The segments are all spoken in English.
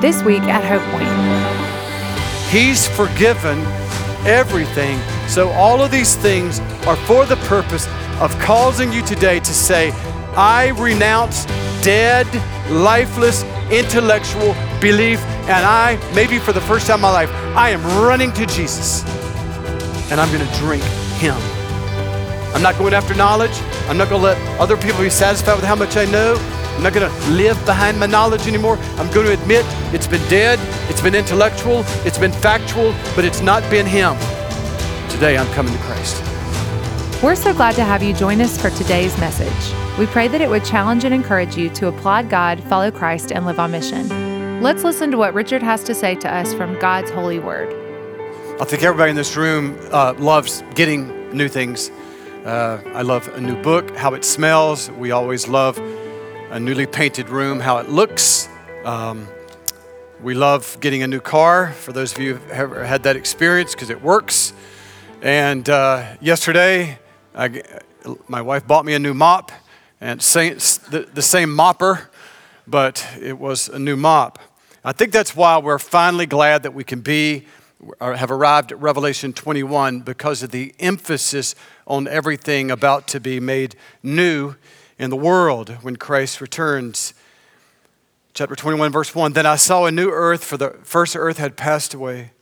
This week at Hope Point. He's forgiven everything. So, all of these things are for the purpose of causing you today to say, I renounce dead, lifeless, intellectual belief, and I, maybe for the first time in my life, I am running to Jesus and I'm going to drink Him. I'm not going after knowledge. I'm not going to let other people be satisfied with how much I know. I'm not going to live behind my knowledge anymore. I'm going to admit it's been dead, it's been intellectual, it's been factual, but it's not been Him. Today I'm coming to Christ. We're so glad to have you join us for today's message. We pray that it would challenge and encourage you to applaud God, follow Christ, and live on mission. Let's listen to what Richard has to say to us from God's holy word. I think everybody in this room uh, loves getting new things. Uh, I love a new book, how it smells. We always love a newly painted room, how it looks. Um, we love getting a new car, for those of you who have had that experience, because it works. And uh, yesterday, I, my wife bought me a new mop, and same, the, the same mopper, but it was a new mop. I think that's why we're finally glad that we can be or have arrived at Revelation 21 because of the emphasis on everything about to be made new in the world when Christ returns. Chapter 21, verse 1 Then I saw a new earth, for the first earth had passed away.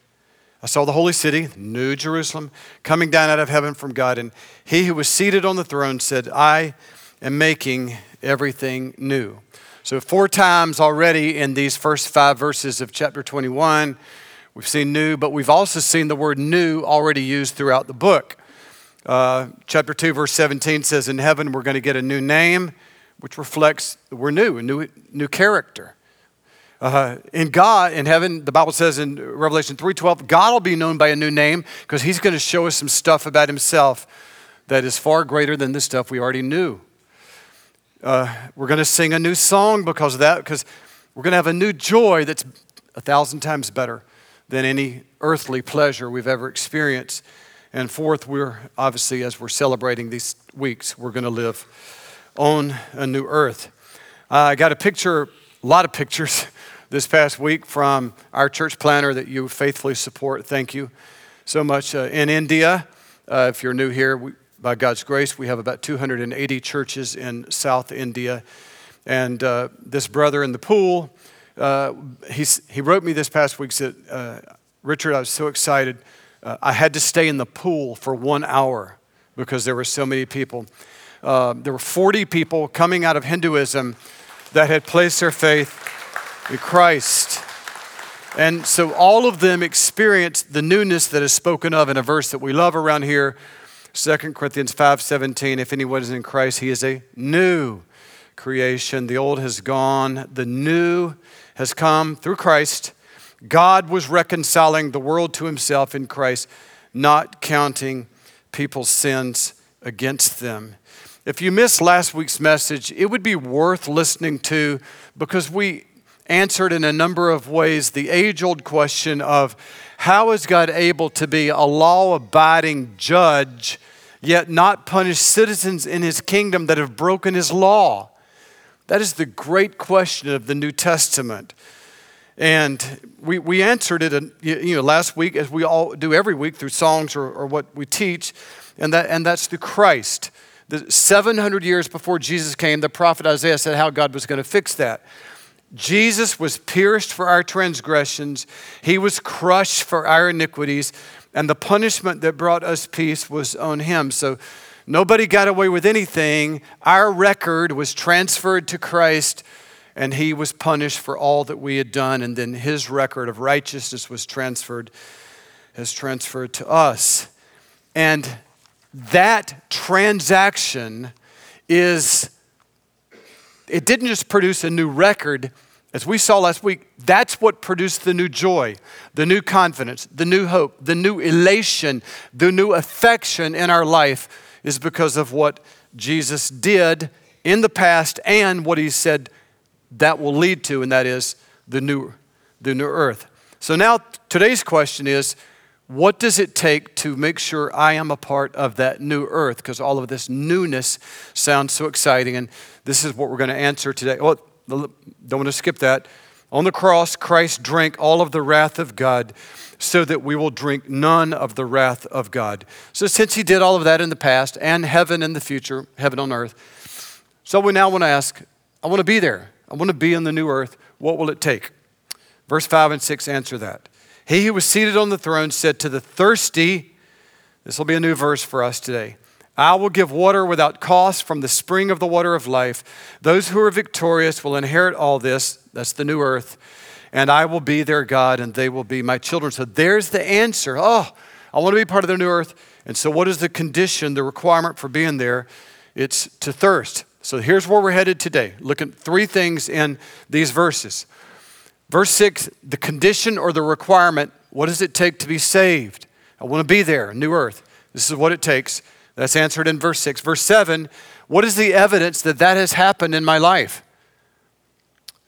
I saw the holy city, New Jerusalem, coming down out of heaven from God. And he who was seated on the throne said, I am making everything new. So, four times already in these first five verses of chapter 21, we've seen new, but we've also seen the word new already used throughout the book. Uh, chapter 2, verse 17 says, In heaven, we're going to get a new name, which reflects we're new, a new, new character. Uh, in God, in heaven, the Bible says in Revelation 3:12, God will be known by a new name because He's going to show us some stuff about Himself that is far greater than the stuff we already knew. Uh, we're going to sing a new song because of that, because we're going to have a new joy that's a thousand times better than any earthly pleasure we've ever experienced. And fourth, we're obviously, as we're celebrating these weeks, we're going to live on a new earth. Uh, I got a picture, a lot of pictures this past week from our church planner that you faithfully support. Thank you so much. Uh, in India, uh, if you're new here, we, by God's grace, we have about 280 churches in South India. And uh, this brother in the pool, uh, he wrote me this past week, said, uh, Richard, I was so excited. Uh, I had to stay in the pool for one hour because there were so many people. there were 40 people coming out of Hinduism that had placed their faith in Christ. And so all of them experienced the newness that is spoken of in a verse that we love around here, 2 Corinthians 5:17, if anyone is in Christ, he is a new creation. The old has gone, the new has come through Christ. God was reconciling the world to himself in Christ, not counting people's sins against them. If you missed last week's message, it would be worth listening to because we answered in a number of ways the age old question of how is God able to be a law abiding judge, yet not punish citizens in his kingdom that have broken his law? That is the great question of the New Testament. And we, we answered it uh, you know, last week, as we all do every week through songs or, or what we teach, and, that, and that's through Christ. The 700 years before Jesus came, the prophet Isaiah said how God was going to fix that. Jesus was pierced for our transgressions, he was crushed for our iniquities, and the punishment that brought us peace was on him. So nobody got away with anything. Our record was transferred to Christ, and he was punished for all that we had done, and then his record of righteousness was transferred, has transferred to us. And that transaction is it didn't just produce a new record. As we saw last week, that's what produced the new joy, the new confidence, the new hope, the new elation, the new affection in our life is because of what Jesus did in the past and what he said that will lead to, and that is the new, the new earth. So now today's question is what does it take to make sure I am a part of that new earth? Because all of this newness sounds so exciting. And this is what we're going to answer today. Oh, well, don't want to skip that. On the cross, Christ drank all of the wrath of God so that we will drink none of the wrath of God. So, since he did all of that in the past and heaven in the future, heaven on earth, so we now want to ask I want to be there. I want to be in the new earth. What will it take? Verse 5 and 6 answer that. He who was seated on the throne said to the thirsty, this will be a new verse for us today. I will give water without cost from the spring of the water of life. Those who are victorious will inherit all this. That's the new earth. And I will be their God, and they will be my children. So there's the answer. Oh, I want to be part of the new earth. And so, what is the condition, the requirement for being there? It's to thirst. So, here's where we're headed today. Look at three things in these verses. Verse 6, the condition or the requirement what does it take to be saved? I want to be there, new earth. This is what it takes. That's answered in verse 6. Verse 7 What is the evidence that that has happened in my life?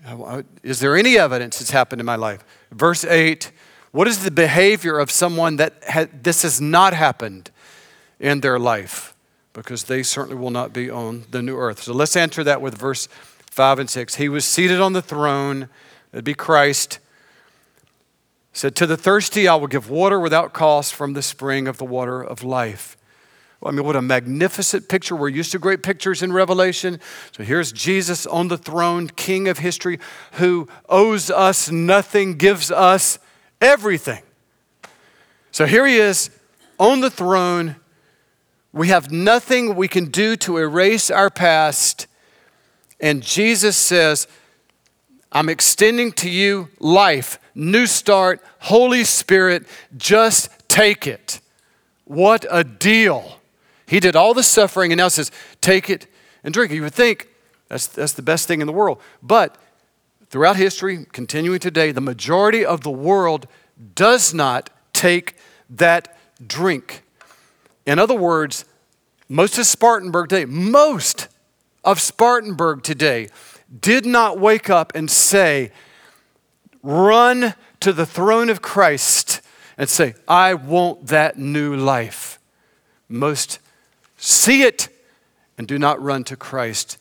Uh, is there any evidence it's happened in my life? Verse 8 What is the behavior of someone that ha- this has not happened in their life? Because they certainly will not be on the new earth. So let's answer that with verse 5 and 6. He was seated on the throne, it'd be Christ said, To the thirsty, I will give water without cost from the spring of the water of life. I mean, what a magnificent picture. We're used to great pictures in Revelation. So here's Jesus on the throne, King of history, who owes us nothing, gives us everything. So here he is on the throne. We have nothing we can do to erase our past. And Jesus says, I'm extending to you life, new start, Holy Spirit, just take it. What a deal. He did all the suffering and now says, Take it and drink it. You would think that's, that's the best thing in the world. But throughout history, continuing today, the majority of the world does not take that drink. In other words, most of Spartanburg today, most of Spartanburg today did not wake up and say, run to the throne of Christ and say, I want that new life. Most see it and do not run to Christ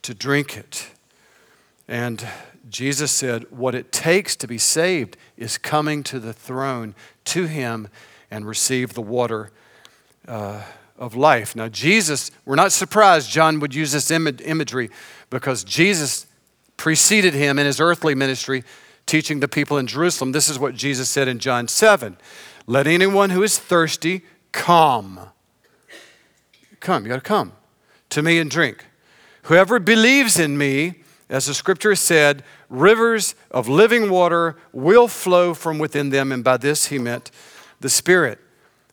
to drink it. And Jesus said, What it takes to be saved is coming to the throne, to Him, and receive the water uh, of life. Now, Jesus, we're not surprised John would use this Im- imagery because Jesus preceded him in his earthly ministry, teaching the people in Jerusalem. This is what Jesus said in John 7 Let anyone who is thirsty come. Come, you got to come to me and drink. Whoever believes in me, as the scripture said, rivers of living water will flow from within them. And by this he meant the Spirit.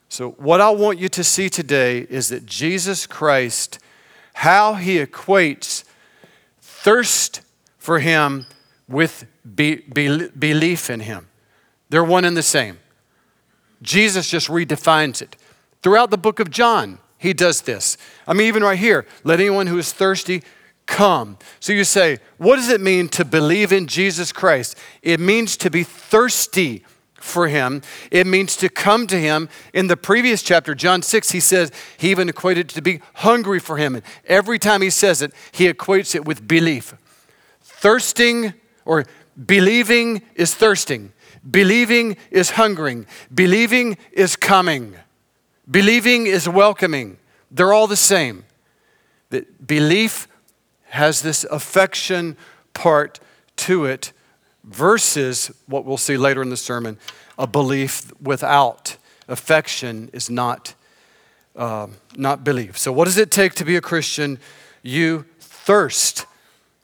So, what I want you to see today is that Jesus Christ, how he equates thirst for him with be, be, belief in him. They're one and the same. Jesus just redefines it. Throughout the book of John, he does this. I mean, even right here, let anyone who is thirsty come. So you say, what does it mean to believe in Jesus Christ? It means to be thirsty for him. It means to come to him. In the previous chapter, John 6, he says he even equated to be hungry for him. And every time he says it, he equates it with belief. Thirsting or believing is thirsting. Believing is hungering. Believing is coming. Believing is welcoming. They're all the same. That belief has this affection part to it versus what we'll see later in the sermon a belief without affection is not, uh, not belief. So, what does it take to be a Christian? You thirst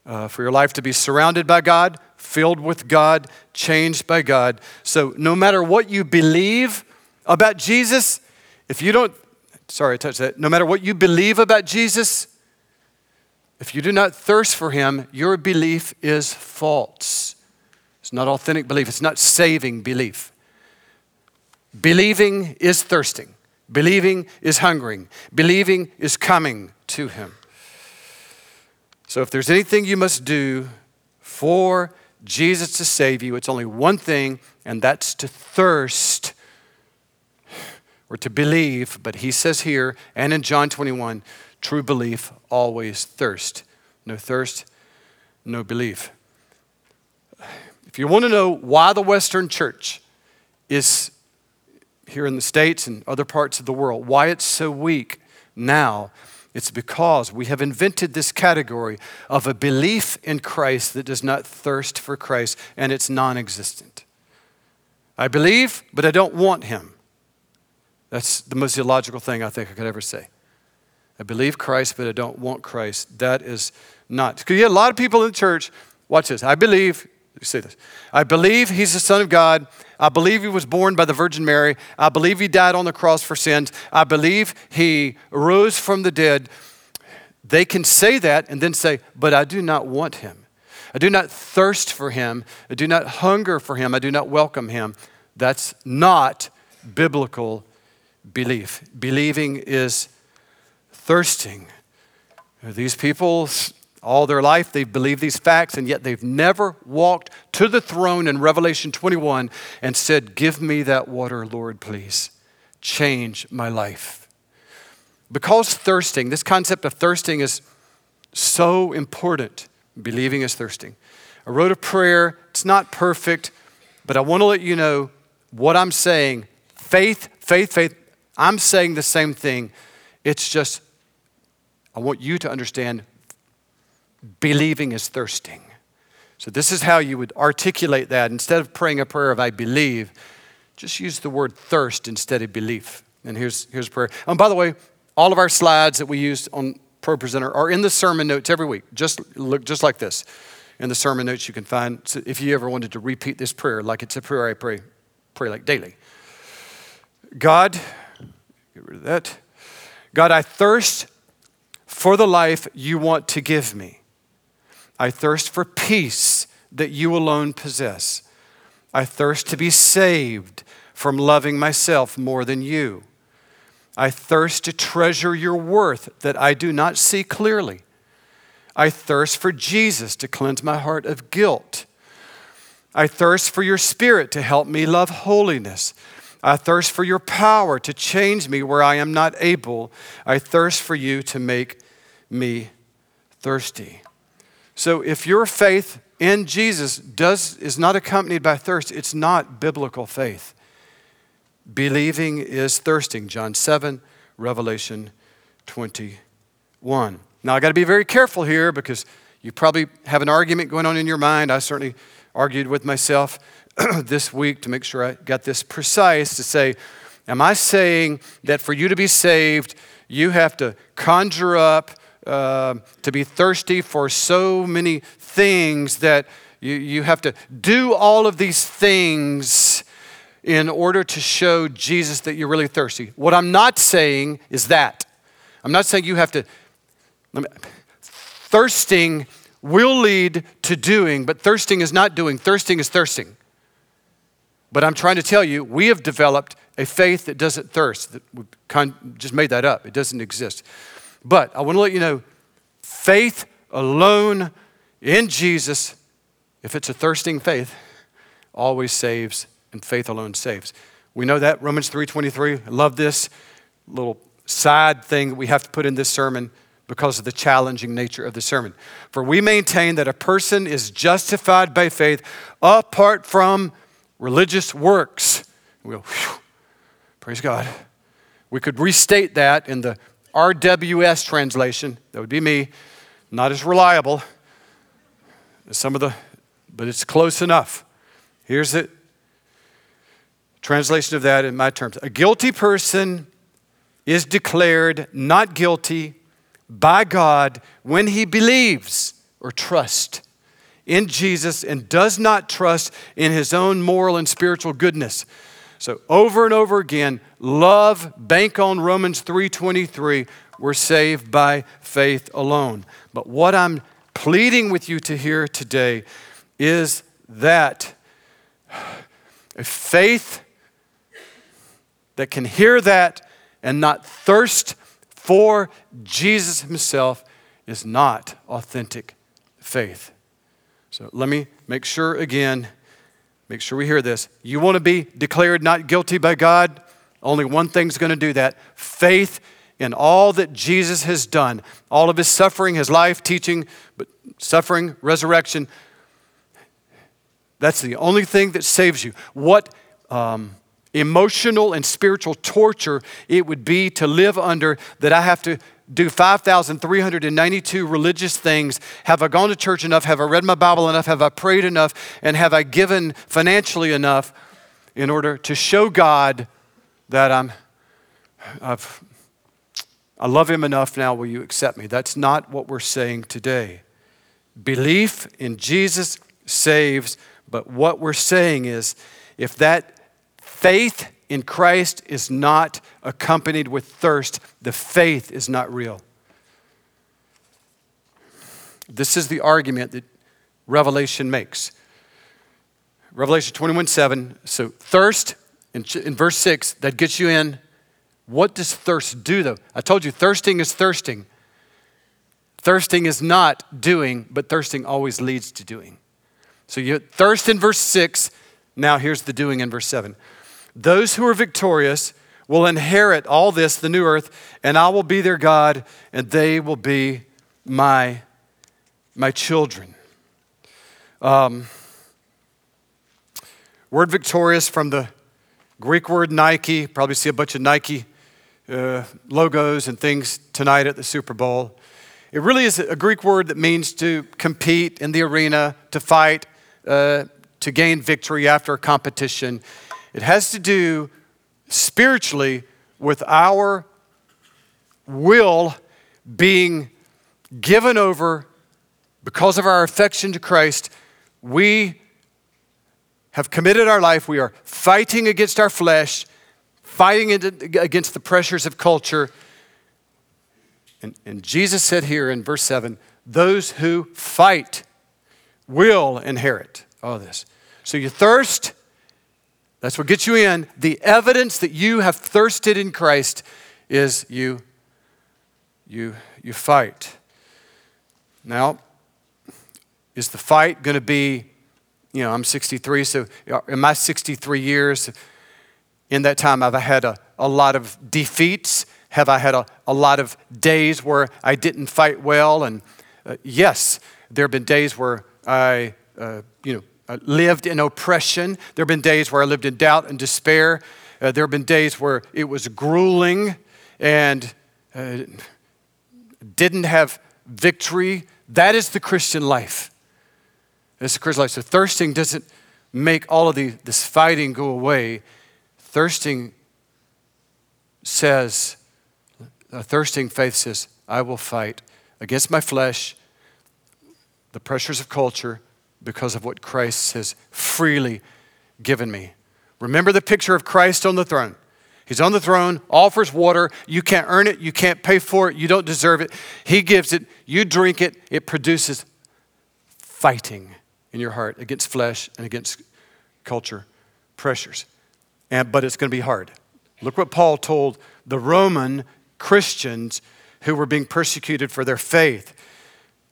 uh, for your life to be surrounded by God, filled with God, changed by God. So, no matter what you believe about Jesus, if you don't, sorry, I touched that. No matter what you believe about Jesus, if you do not thirst for him, your belief is false. It's not authentic belief, it's not saving belief. Believing is thirsting, believing is hungering, believing is coming to him. So if there's anything you must do for Jesus to save you, it's only one thing, and that's to thirst or to believe, but he says here and in John 21 true belief always thirst. No thirst, no belief. If you want to know why the Western church is here in the States and other parts of the world, why it's so weak now, it's because we have invented this category of a belief in Christ that does not thirst for Christ and it's non existent. I believe, but I don't want Him. That's the most illogical thing I think I could ever say. I believe Christ, but I don't want Christ. That is not. Because you have a lot of people in the church, watch this. I believe, say this. I believe He's the Son of God. I believe he was born by the Virgin Mary. I believe he died on the cross for sins. I believe he rose from the dead. They can say that and then say, But I do not want him. I do not thirst for him. I do not hunger for him. I do not welcome him. That's not biblical belief. Believing is thirsting. These people all their life, they've believed these facts, and yet they've never walked to the throne in Revelation 21 and said, Give me that water, Lord, please. Change my life. Because thirsting, this concept of thirsting is so important. Believing is thirsting. I wrote a prayer. It's not perfect, but I want to let you know what I'm saying. Faith, faith, faith. I'm saying the same thing. It's just, I want you to understand Believing is thirsting. So, this is how you would articulate that. Instead of praying a prayer of I believe, just use the word thirst instead of belief. And here's, here's prayer. And by the way, all of our slides that we use on Pro Presenter are in the sermon notes every week. Just look just like this. In the sermon notes, you can find so if you ever wanted to repeat this prayer, like it's a prayer I pray, pray like daily. God, get rid of that. God, I thirst for the life you want to give me. I thirst for peace that you alone possess. I thirst to be saved from loving myself more than you. I thirst to treasure your worth that I do not see clearly. I thirst for Jesus to cleanse my heart of guilt. I thirst for your spirit to help me love holiness. I thirst for your power to change me where I am not able. I thirst for you to make me thirsty. So if your faith in Jesus does, is not accompanied by thirst, it's not biblical faith. Believing is thirsting. John 7, Revelation 21. Now, I got to be very careful here because you probably have an argument going on in your mind. I certainly argued with myself this week to make sure I got this precise to say, Am I saying that for you to be saved, you have to conjure up uh, to be thirsty for so many things that you, you have to do all of these things in order to show Jesus that you're really thirsty. What I'm not saying is that. I'm not saying you have to. Me, thirsting will lead to doing, but thirsting is not doing. Thirsting is thirsting. But I'm trying to tell you, we have developed a faith that doesn't thirst. That we just made that up. It doesn't exist. But I want to let you know faith alone in Jesus, if it's a thirsting faith, always saves, and faith alone saves. We know that Romans 3:23. I love this little side thing we have to put in this sermon because of the challenging nature of the sermon. For we maintain that a person is justified by faith apart from religious works. We'll, whew, praise God. We could restate that in the RWS translation, that would be me, not as reliable as some of the, but it's close enough. Here's the translation of that in my terms. A guilty person is declared not guilty by God when he believes or trusts in Jesus and does not trust in his own moral and spiritual goodness. So over and over again, love, bank on Romans 3:23, we're saved by faith alone. But what I'm pleading with you to hear today is that a faith that can hear that and not thirst for Jesus himself is not authentic faith. So let me make sure again Make sure we hear this. You want to be declared not guilty by God? Only one thing's going to do that faith in all that Jesus has done, all of his suffering, his life, teaching, but suffering, resurrection. That's the only thing that saves you. What um, emotional and spiritual torture it would be to live under that I have to do 5,392 religious things? Have I gone to church enough? Have I read my Bible enough? Have I prayed enough? And have I given financially enough in order to show God that I'm, I've, I love Him enough now? Will you accept me? That's not what we're saying today. Belief in Jesus saves, but what we're saying is if that faith in Christ is not accompanied with thirst, the faith is not real. This is the argument that Revelation makes. Revelation 21 7. So, thirst in, in verse 6, that gets you in. What does thirst do, though? I told you, thirsting is thirsting. Thirsting is not doing, but thirsting always leads to doing. So, you thirst in verse 6. Now, here's the doing in verse 7. Those who are victorious will inherit all this, the new earth, and I will be their God, and they will be my, my children. Um, word victorious from the Greek word Nike. Probably see a bunch of Nike uh, logos and things tonight at the Super Bowl. It really is a Greek word that means to compete in the arena, to fight, uh, to gain victory after a competition. It has to do spiritually with our will being given over because of our affection to Christ. We have committed our life. We are fighting against our flesh, fighting against the pressures of culture. And, and Jesus said here in verse 7 those who fight will inherit all this. So you thirst, that's what gets you in. The evidence that you have thirsted in Christ is you you you fight. Now, is the fight going to be, you know, I'm 63, so in my 63 years, in that time, I've had a, a lot of defeats. Have I had a, a lot of days where I didn't fight well? And uh, yes, there have been days where I, uh, you know, uh, lived in oppression. There have been days where I lived in doubt and despair. Uh, there have been days where it was grueling and uh, didn't have victory. That is the Christian life. That's the Christian life. So thirsting doesn't make all of the, this fighting go away. Thirsting says, a thirsting faith says, I will fight against my flesh, the pressures of culture, because of what Christ has freely given me. Remember the picture of Christ on the throne. He's on the throne, offers water. You can't earn it, you can't pay for it, you don't deserve it. He gives it, you drink it, it produces fighting in your heart against flesh and against culture pressures. And, but it's going to be hard. Look what Paul told the Roman Christians who were being persecuted for their faith.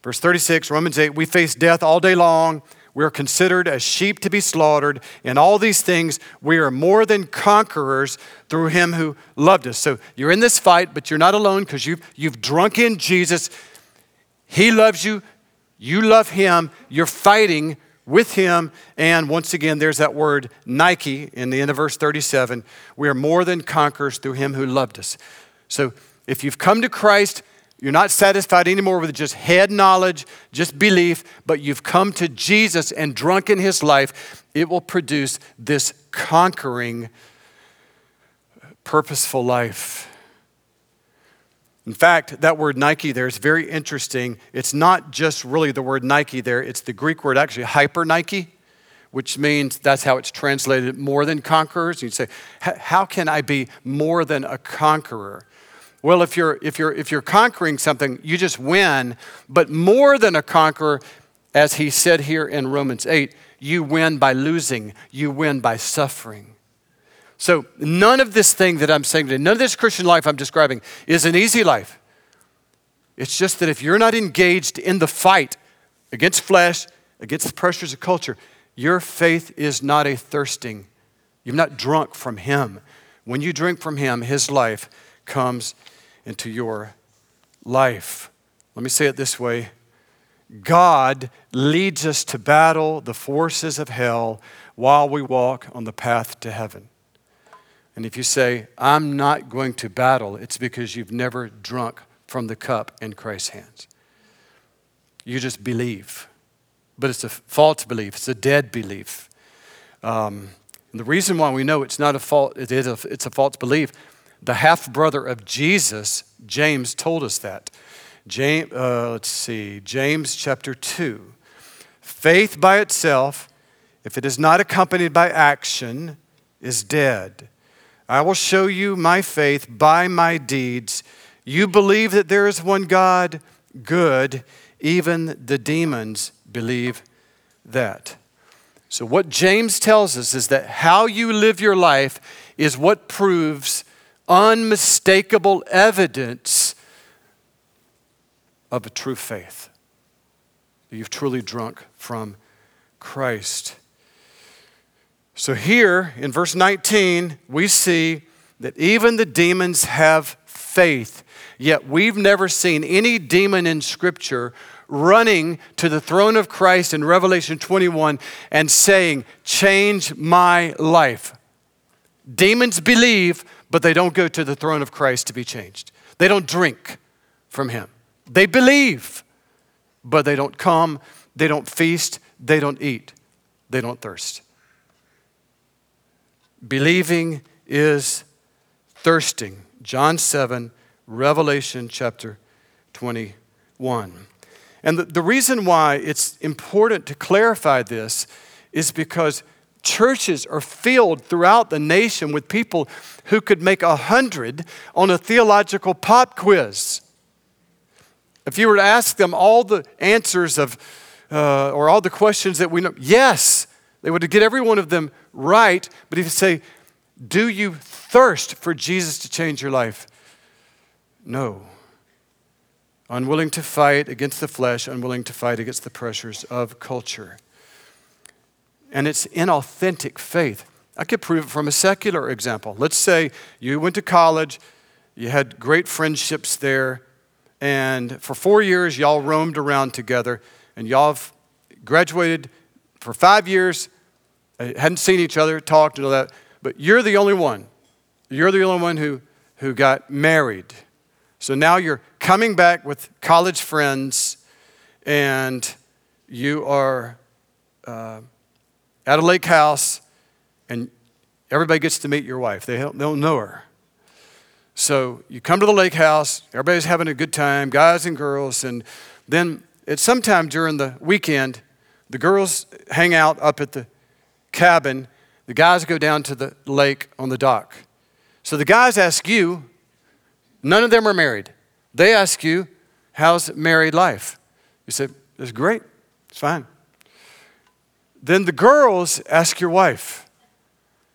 Verse 36, Romans 8, we face death all day long. We are considered as sheep to be slaughtered. In all these things, we are more than conquerors through him who loved us. So you're in this fight, but you're not alone because you've, you've drunk in Jesus. He loves you. You love him. You're fighting with him. And once again, there's that word Nike in the end of verse 37. We are more than conquerors through him who loved us. So if you've come to Christ, you're not satisfied anymore with just head knowledge, just belief, but you've come to Jesus and drunk in his life. It will produce this conquering, purposeful life. In fact, that word Nike there is very interesting. It's not just really the word Nike there, it's the Greek word actually hyper Nike, which means that's how it's translated more than conquerors. You'd say, How can I be more than a conqueror? Well, if you're, if, you're, if you're conquering something, you just win. But more than a conqueror, as he said here in Romans 8, you win by losing, you win by suffering. So, none of this thing that I'm saying today, none of this Christian life I'm describing is an easy life. It's just that if you're not engaged in the fight against flesh, against the pressures of culture, your faith is not a thirsting. You've not drunk from Him. When you drink from Him, His life comes into your life. Let me say it this way God leads us to battle the forces of hell while we walk on the path to heaven. And if you say, I'm not going to battle, it's because you've never drunk from the cup in Christ's hands. You just believe. But it's a false belief, it's a dead belief. Um, and the reason why we know it's not a fault, it is a, it's a false belief. The half brother of Jesus, James, told us that. James, uh, let's see, James chapter 2. Faith by itself, if it is not accompanied by action, is dead. I will show you my faith by my deeds. You believe that there is one God, good. Even the demons believe that. So, what James tells us is that how you live your life is what proves unmistakable evidence of a true faith. That you've truly drunk from Christ. So, here in verse 19, we see that even the demons have faith, yet we've never seen any demon in Scripture running to the throne of Christ in Revelation 21 and saying, Change my life. Demons believe, but they don't go to the throne of Christ to be changed. They don't drink from Him. They believe, but they don't come, they don't feast, they don't eat, they don't thirst. Believing is thirsting. John 7, Revelation chapter 21. And the, the reason why it's important to clarify this is because churches are filled throughout the nation with people who could make a hundred on a theological pop quiz. If you were to ask them all the answers of, uh, or all the questions that we know, yes, they would get every one of them right. But if you say, Do you thirst for Jesus to change your life? No unwilling to fight against the flesh, unwilling to fight against the pressures of culture. And it's inauthentic faith. I could prove it from a secular example. Let's say you went to college, you had great friendships there, and for four years, y'all roamed around together, and y'all graduated for five years, uh, hadn't seen each other, talked, and all that, but you're the only one. You're the only one who, who got married. So now you're coming back with college friends and you are uh, at a lake house and everybody gets to meet your wife. They don't, know her. So you come to the lake house, everybody's having a good time, guys and girls, and then at some time during the weekend, the girls hang out up at the cabin, the guys go down to the lake on the dock. So the guys ask you, None of them are married. They ask you, How's married life? You say, It's great, it's fine. Then the girls ask your wife,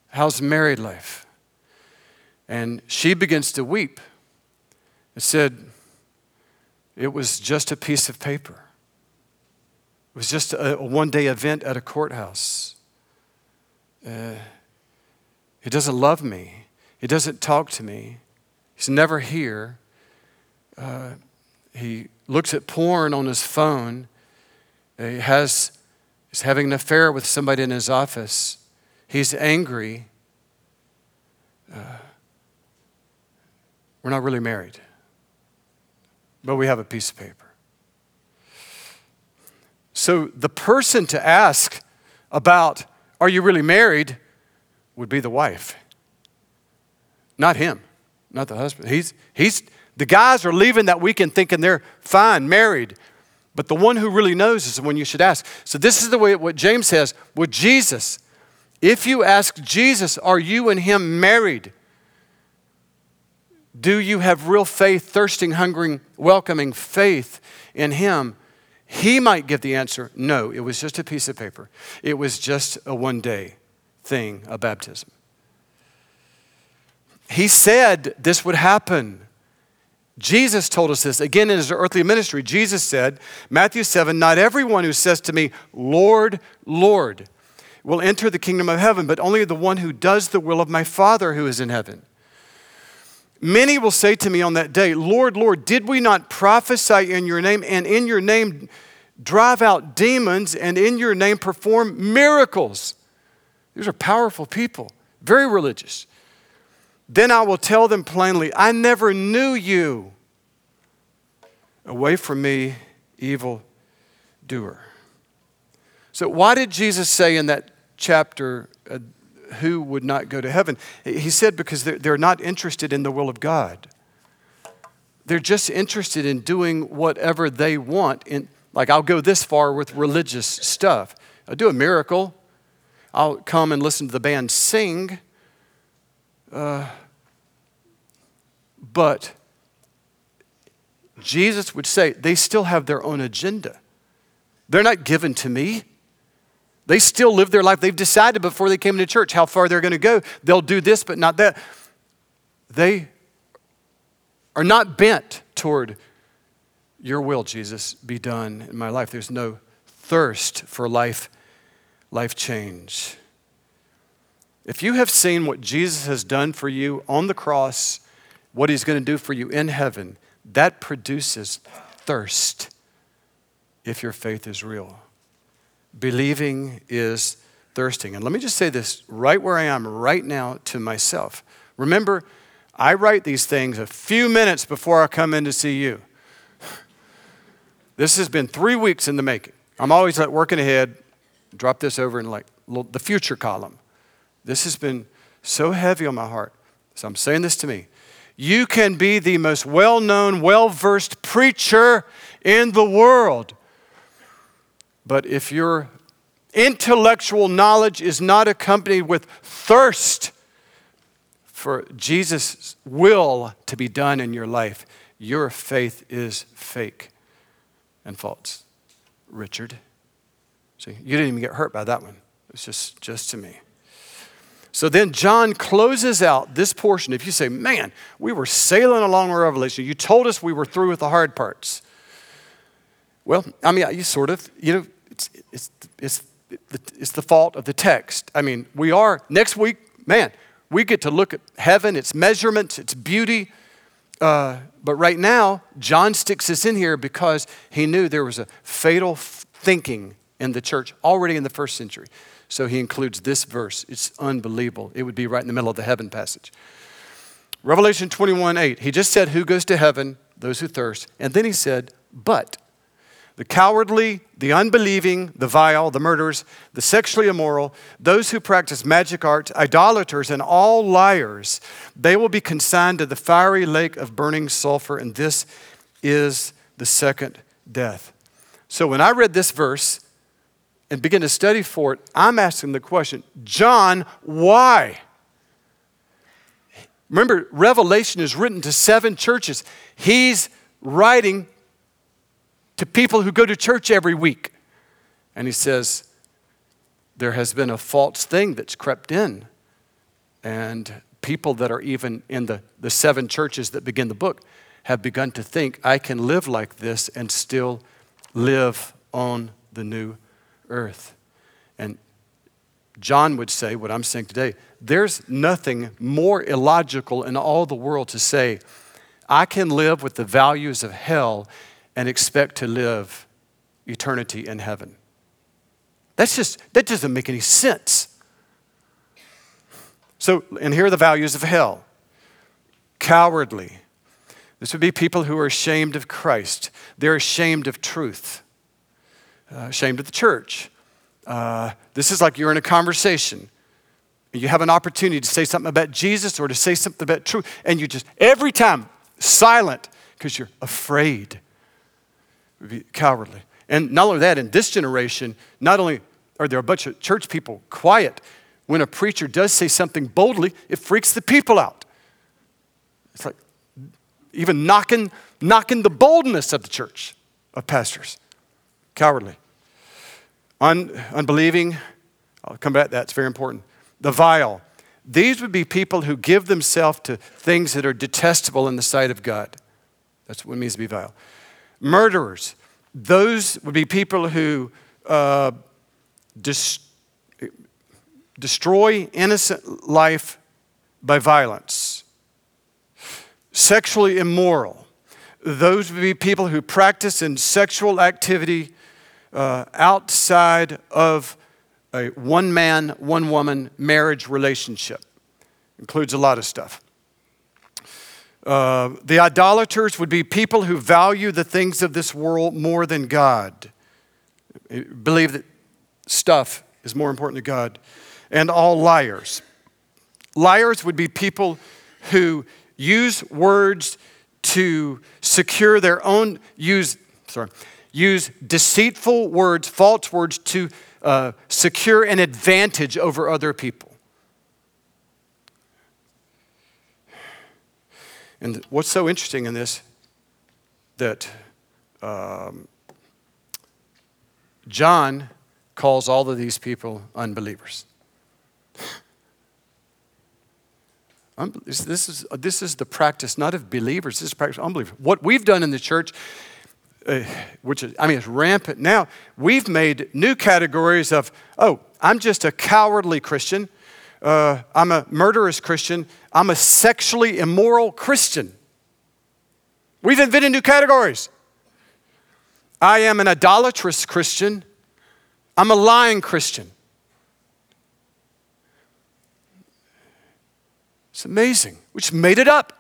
How's married life? And she begins to weep and said, It was just a piece of paper. It was just a, one day event at a courthouse. Uh, he doesn't love me. He doesn't talk to me. He's never here. Uh, he looks at porn on his phone. He has, he's having an affair with somebody in his office. He's angry. Uh, we're not really married, but we have a piece of paper. So the person to ask about, are you really married, would be the wife, not him not the husband. He's, he's, the guys are leaving that weekend thinking they're fine, married. But the one who really knows is the one you should ask. So this is the way what James says with Jesus. If you ask Jesus, are you and him married? Do you have real faith, thirsting, hungering, welcoming faith in him? He might give the answer no, it was just a piece of paper. It was just a one day thing, a baptism. He said this would happen. Jesus told us this again in his earthly ministry. Jesus said, Matthew 7, Not everyone who says to me, Lord, Lord, will enter the kingdom of heaven, but only the one who does the will of my Father who is in heaven. Many will say to me on that day, Lord, Lord, did we not prophesy in your name, and in your name drive out demons, and in your name perform miracles. These are powerful people, very religious. Then I will tell them plainly, I never knew you. Away from me, evil doer. So, why did Jesus say in that chapter, uh, who would not go to heaven? He said because they're, they're not interested in the will of God. They're just interested in doing whatever they want. In, like, I'll go this far with religious stuff. I'll do a miracle. I'll come and listen to the band sing. Uh, but Jesus would say they still have their own agenda. They're not given to me. They still live their life. They've decided before they came to church how far they're going to go. They'll do this, but not that. They are not bent toward your will, Jesus, be done in my life. There's no thirst for life, life change. If you have seen what Jesus has done for you on the cross, what he's going to do for you in heaven, that produces thirst if your faith is real. Believing is thirsting. And let me just say this right where I am right now to myself. Remember, I write these things a few minutes before I come in to see you. This has been three weeks in the making. I'm always like working ahead, drop this over in like the future column. This has been so heavy on my heart. So I'm saying this to me. You can be the most well known, well versed preacher in the world. But if your intellectual knowledge is not accompanied with thirst for Jesus' will to be done in your life, your faith is fake and false. Richard. See, you didn't even get hurt by that one. It's just, just to me. So then John closes out this portion. If you say, man, we were sailing along with Revelation, you told us we were through with the hard parts. Well, I mean, you sort of, you know, it's, it's, it's, it's the fault of the text. I mean, we are, next week, man, we get to look at heaven, its measurements, its beauty. Uh, but right now, John sticks this in here because he knew there was a fatal thinking in the church already in the first century. So he includes this verse. It's unbelievable. It would be right in the middle of the heaven passage. Revelation 21 8. He just said, Who goes to heaven? Those who thirst. And then he said, But the cowardly, the unbelieving, the vile, the murderers, the sexually immoral, those who practice magic arts, idolaters, and all liars, they will be consigned to the fiery lake of burning sulfur, and this is the second death. So when I read this verse and begin to study for it, I'm asking the question John, why? Remember, Revelation is written to seven churches. He's writing to people who go to church every week. And he says, There has been a false thing that's crept in. And people that are even in the, the seven churches that begin the book have begun to think, I can live like this and still live on the new earth. And John would say, what I'm saying today, there's nothing more illogical in all the world to say, I can live with the values of hell and expect to live eternity in heaven. That's just, that doesn't make any sense. So, and here are the values of hell cowardly. This would be people who are ashamed of Christ, they're ashamed of truth, uh, ashamed of the church. Uh, this is like you're in a conversation. You have an opportunity to say something about Jesus or to say something about truth, and you just, every time, silent because you're afraid cowardly. And not only that, in this generation, not only are there a bunch of church people quiet, when a preacher does say something boldly, it freaks the people out. It's like even knocking, knocking the boldness of the church, of pastors. Cowardly. Un, unbelieving, I'll come back to that, it's very important. The vile. These would be people who give themselves to things that are detestable in the sight of God. That's what it means to be vile murderers. Those would be people who uh, dis- destroy innocent life by violence. Sexually immoral. Those would be people who practice in sexual activity uh, outside of a one man, one woman marriage relationship. Includes a lot of stuff. Uh, the idolaters would be people who value the things of this world more than God, believe that stuff is more important to God, and all liars. Liars would be people who use words to secure their own, use, sorry, use deceitful words, false words to uh, secure an advantage over other people. And what's so interesting in this that um, John calls all of these people unbelievers. This is, this is the practice not of believers, this is practice of unbelievers. What we've done in the church, uh, which is, I mean, it's rampant now, we've made new categories of, oh, I'm just a cowardly Christian, uh, I'm a murderous Christian, I'm a sexually immoral Christian. We've invented new categories. I am an idolatrous Christian, I'm a lying Christian. It's amazing. We just made it up.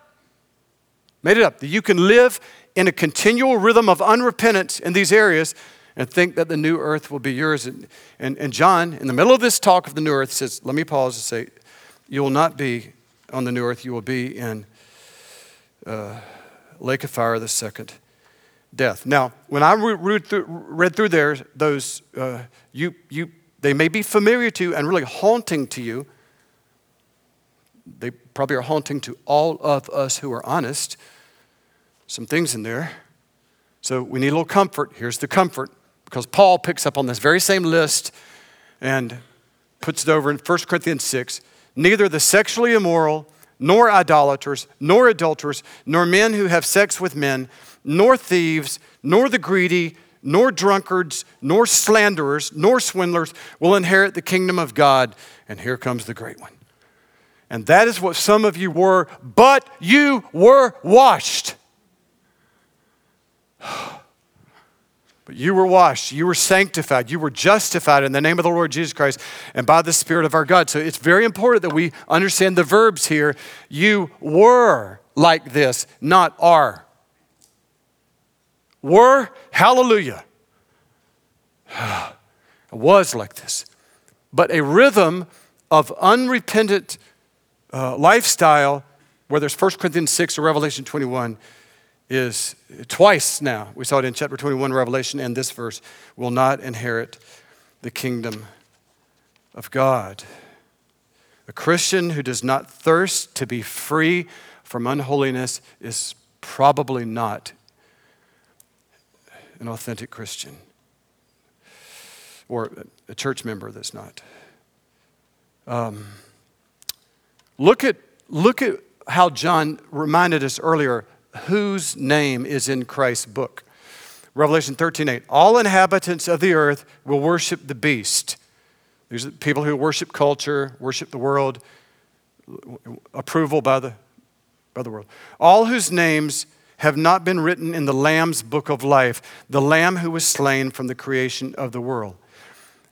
Made it up. That you can live in a continual rhythm of unrepentance in these areas and think that the new earth will be yours. And, and, and John, in the middle of this talk of the new earth, says, Let me pause and say, You will not be on the new earth, you will be in uh, lake of fire, the second death. Now, when I read through, read through there, those, uh, you, you, they may be familiar to you and really haunting to you they probably are haunting to all of us who are honest. Some things in there. So we need a little comfort. Here's the comfort because Paul picks up on this very same list and puts it over in 1 Corinthians 6. Neither the sexually immoral, nor idolaters, nor adulterers, nor men who have sex with men, nor thieves, nor the greedy, nor drunkards, nor slanderers, nor swindlers will inherit the kingdom of God. And here comes the great one. And that is what some of you were, but you were washed. But you were washed, you were sanctified, you were justified in the name of the Lord Jesus Christ and by the Spirit of our God. So it's very important that we understand the verbs here. You were like this, not are. Were, hallelujah. was like this. But a rhythm of unrepentant uh, lifestyle, whether it's 1 Corinthians 6 or Revelation 21, is twice now. We saw it in chapter 21, Revelation, and this verse will not inherit the kingdom of God. A Christian who does not thirst to be free from unholiness is probably not an authentic Christian or a church member that's not. Um, Look at, look at how John reminded us earlier whose name is in Christ's book. Revelation 13 8. All inhabitants of the earth will worship the beast. These are people who worship culture, worship the world, approval by the, by the world. All whose names have not been written in the Lamb's book of life, the Lamb who was slain from the creation of the world.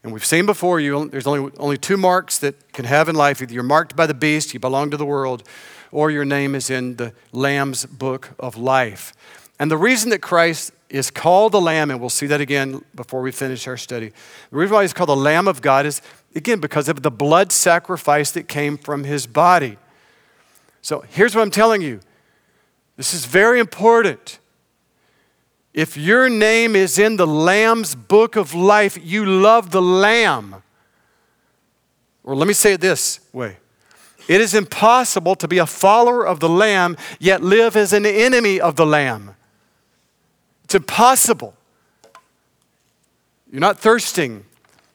And we've seen before you, there's only, only two marks that can have in life. Either you're marked by the beast, you belong to the world, or your name is in the Lamb's book of life. And the reason that Christ is called the Lamb, and we'll see that again before we finish our study, the reason why he's called the Lamb of God is, again, because of the blood sacrifice that came from his body. So here's what I'm telling you this is very important. If your name is in the Lamb's book of life, you love the Lamb. Or let me say it this way it is impossible to be a follower of the Lamb, yet live as an enemy of the Lamb. It's impossible. You're not thirsting,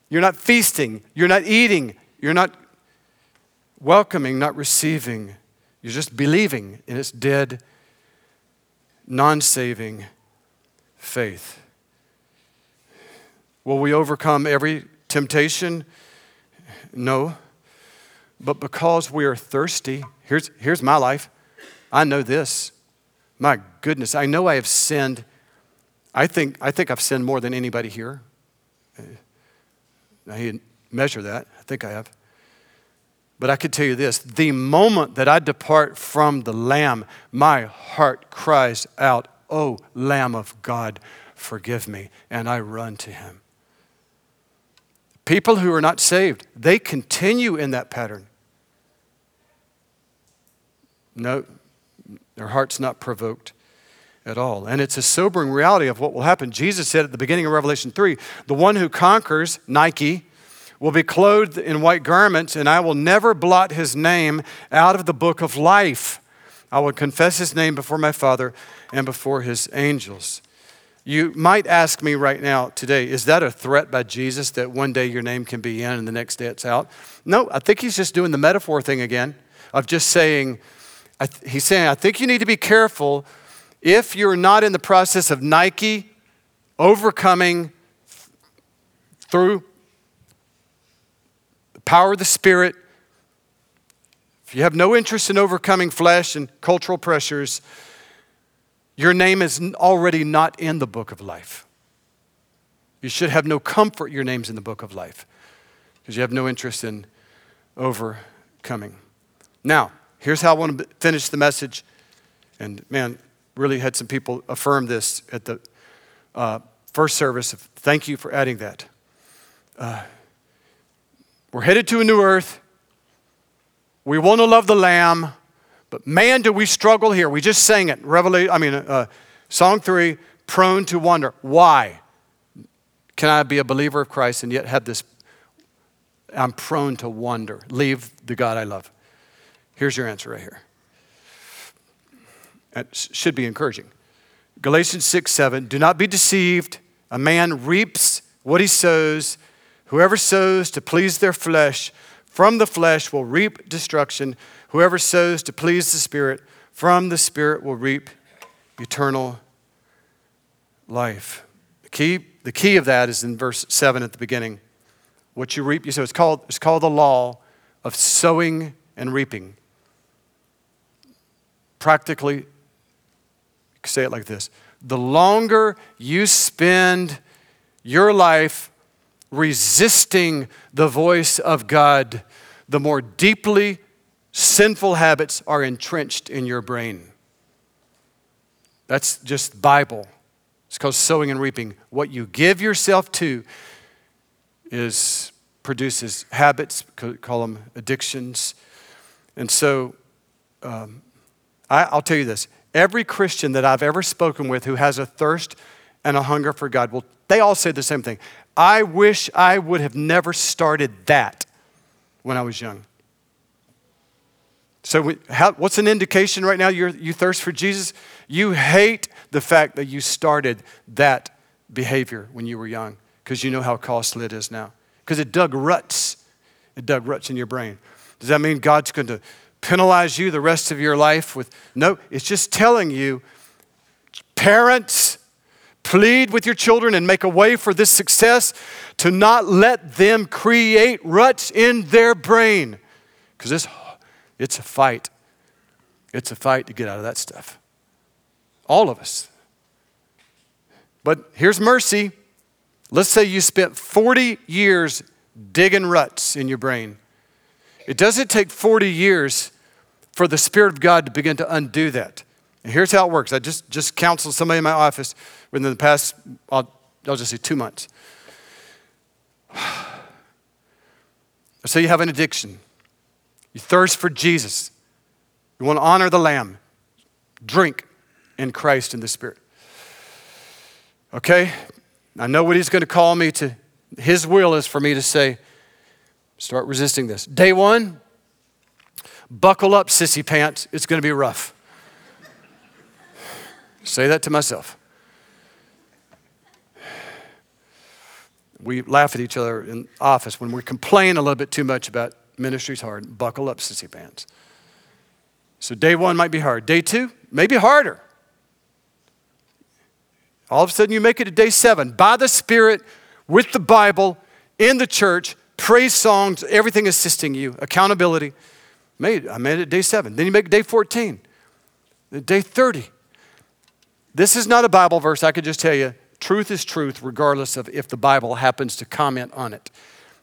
you're not feasting, you're not eating, you're not welcoming, not receiving. You're just believing in its dead, non saving faith. Will we overcome every temptation? No. But because we are thirsty, here's, here's my life. I know this. My goodness, I know I have sinned. I think, I think I've sinned more than anybody here. I didn't measure that. I think I have. But I could tell you this the moment that I depart from the Lamb, my heart cries out, Oh, Lamb of God, forgive me. And I run to him. People who are not saved, they continue in that pattern. No, their heart's not provoked at all. And it's a sobering reality of what will happen. Jesus said at the beginning of Revelation 3 the one who conquers, Nike, will be clothed in white garments, and I will never blot his name out of the book of life. I will confess his name before my Father and before his angels. You might ask me right now, today, is that a threat by Jesus that one day your name can be in and the next day it's out? No, I think he's just doing the metaphor thing again of just saying, he's saying, I think you need to be careful if you're not in the process of Nike overcoming through the power of the Spirit, if you have no interest in overcoming flesh and cultural pressures, your name is already not in the book of life. You should have no comfort your name's in the book of life because you have no interest in overcoming. Now, here's how I want to finish the message. And man, really had some people affirm this at the uh, first service. Thank you for adding that. Uh, we're headed to a new earth. We want to love the Lamb, but man, do we struggle here. We just sang it. Revelation, I mean, uh, Song 3, prone to wonder. Why can I be a believer of Christ and yet have this? I'm prone to wonder. Leave the God I love. Here's your answer right here. That should be encouraging. Galatians 6 7. Do not be deceived. A man reaps what he sows. Whoever sows to please their flesh, from the flesh will reap destruction. Whoever sows to please the Spirit, from the Spirit will reap eternal life. The key, the key of that is in verse 7 at the beginning. What you reap, you sow. It's called, it's called the law of sowing and reaping. Practically say it like this The longer you spend your life resisting the voice of God, the more deeply sinful habits are entrenched in your brain. That's just Bible. It's called sowing and reaping. What you give yourself to is produces habits, call them addictions. And so um, I, will tell you this Every Christian that I've ever spoken with who has a thirst and a hunger for God, well, they all say the same thing. I wish I would have never started that when I was young. So, we, how, what's an indication right now you you thirst for Jesus? You hate the fact that you started that behavior when you were young because you know how costly it is now. Because it dug ruts. It dug ruts in your brain. Does that mean God's going to penalize you the rest of your life with no it's just telling you parents plead with your children and make a way for this success to not let them create ruts in their brain. Because it's, it's a fight. It's a fight to get out of that stuff. All of us. But here's mercy. Let's say you spent 40 years digging ruts in your brain it doesn't take 40 years for the Spirit of God to begin to undo that. And here's how it works. I just, just counseled somebody in my office within the past, I'll, I'll just say two months. So you have an addiction. You thirst for Jesus. You want to honor the Lamb. Drink in Christ in the Spirit. Okay? I know what He's going to call me to. His will is for me to say, Start resisting this. Day one, buckle up, sissy pants. It's going to be rough. Say that to myself. We laugh at each other in office when we complain a little bit too much about ministry's hard. Buckle up, sissy pants. So day one might be hard. Day two, maybe harder. All of a sudden, you make it to day seven by the Spirit, with the Bible, in the church, praise songs, everything assisting you, accountability. Made, I made it day seven. Then you make day 14, day 30. This is not a Bible verse. I could just tell you truth is truth, regardless of if the Bible happens to comment on it.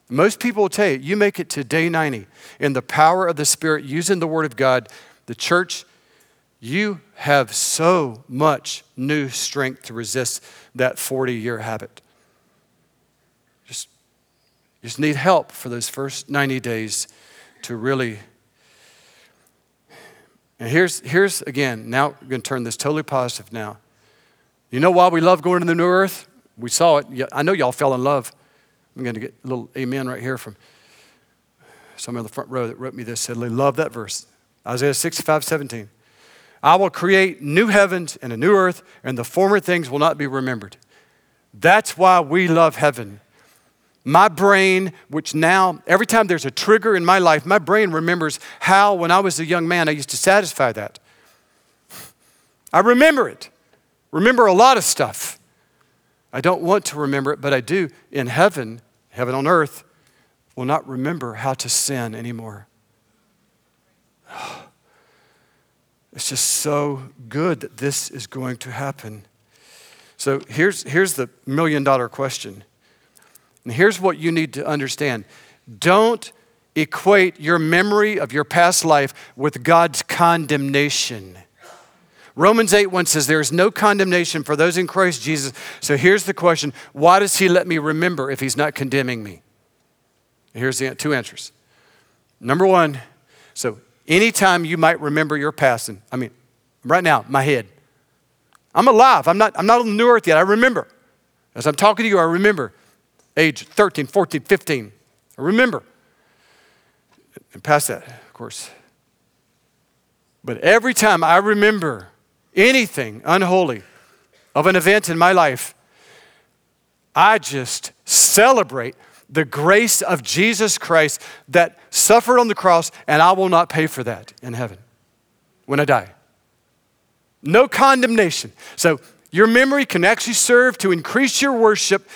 Most people will tell you, you make it to day 90 in the power of the Spirit, using the Word of God, the church, you have so much new strength to resist that 40 year habit. Just, just need help for those first 90 days to really. And here's, here's again, now we're going to turn this totally positive now. You know why we love going to the new earth? We saw it. I know y'all fell in love. I'm going to get a little amen right here from someone on the front row that wrote me this, said, they love that verse. Isaiah 65, 17. I will create new heavens and a new earth, and the former things will not be remembered. That's why we love heaven. My brain, which now, every time there's a trigger in my life, my brain remembers how, when I was a young man, I used to satisfy that. I remember it. Remember a lot of stuff. I don't want to remember it, but I do. In heaven, heaven on earth, will not remember how to sin anymore. It's just so good that this is going to happen. So here's, here's the million dollar question. And here's what you need to understand don't equate your memory of your past life with God's condemnation. Romans 8 1 says, There is no condemnation for those in Christ Jesus. So here's the question Why does he let me remember if he's not condemning me? Here's the two answers. Number one, so anytime you might remember your past, and I mean, right now, my head, I'm alive. I'm not, I'm not on the new earth yet. I remember. As I'm talking to you, I remember age 13, 14, 15. Remember. And past that, of course. But every time I remember anything unholy of an event in my life, I just celebrate the grace of Jesus Christ that suffered on the cross, and I will not pay for that in heaven when I die. No condemnation. So, your memory can actually serve to increase your worship.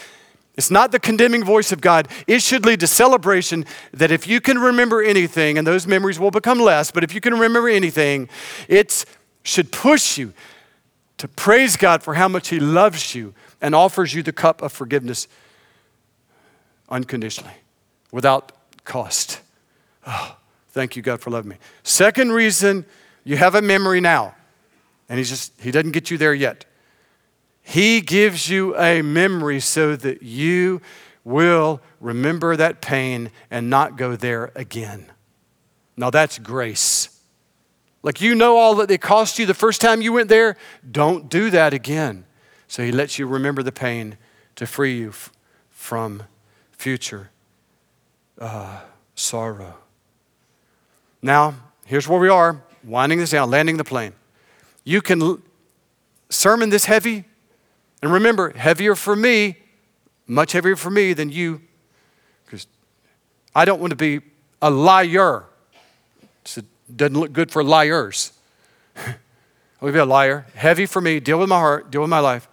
It's not the condemning voice of God. It should lead to celebration that if you can remember anything, and those memories will become less, but if you can remember anything, it should push you to praise God for how much He loves you and offers you the cup of forgiveness unconditionally, without cost. Oh, thank you, God, for loving me. Second reason you have a memory now, and He's just, He doesn't get you there yet. He gives you a memory so that you will remember that pain and not go there again. Now, that's grace. Like you know all that it cost you the first time you went there, don't do that again. So he lets you remember the pain to free you f- from future uh, sorrow. Now, here's where we are winding this down, landing the plane. You can sermon this heavy, and remember, heavier for me, much heavier for me than you, because I don't want to be a liar. it doesn't look good for liars. I'll be a liar. Heavy for me, deal with my heart, deal with my life.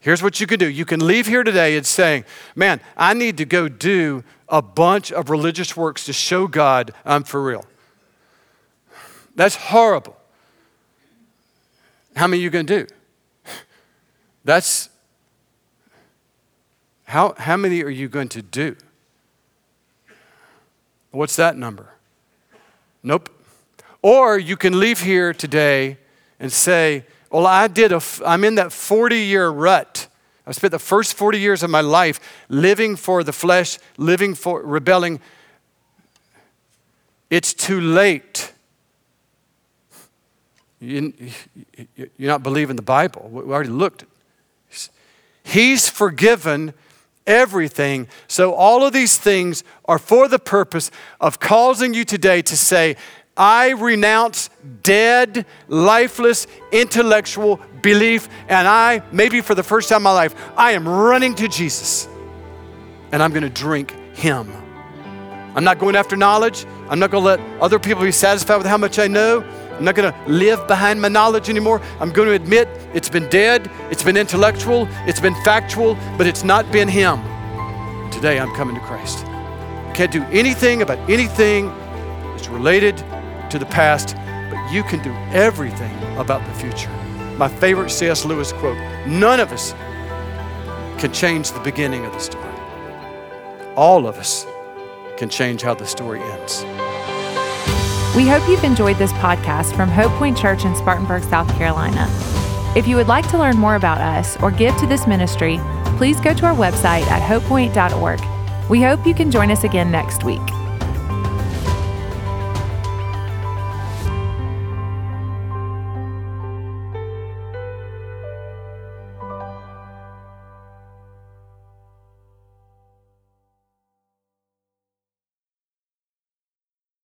Here's what you can do. You can leave here today and saying, Man, I need to go do a bunch of religious works to show God I'm for real. That's horrible. How many are you going to do? That's how, how many are you going to do? What's that number? Nope. Or you can leave here today and say, well, I did a, I'm in that 40 year rut. I spent the first 40 years of my life living for the flesh, living for rebelling. It's too late. You, are not believing the Bible. We already looked. He's forgiven everything. So, all of these things are for the purpose of causing you today to say, I renounce dead, lifeless, intellectual belief, and I, maybe for the first time in my life, I am running to Jesus and I'm going to drink Him. I'm not going after knowledge. I'm not going to let other people be satisfied with how much I know. I'm not going to live behind my knowledge anymore. I'm going to admit it's been dead, it's been intellectual, it's been factual, but it's not been Him. Today I'm coming to Christ. I can't do anything about anything that's related to the past, but you can do everything about the future. My favorite C.S. Lewis quote None of us can change the beginning of the story. All of us can change how the story ends. We hope you've enjoyed this podcast from Hope Point Church in Spartanburg, South Carolina. If you would like to learn more about us or give to this ministry, please go to our website at hopepoint.org. We hope you can join us again next week.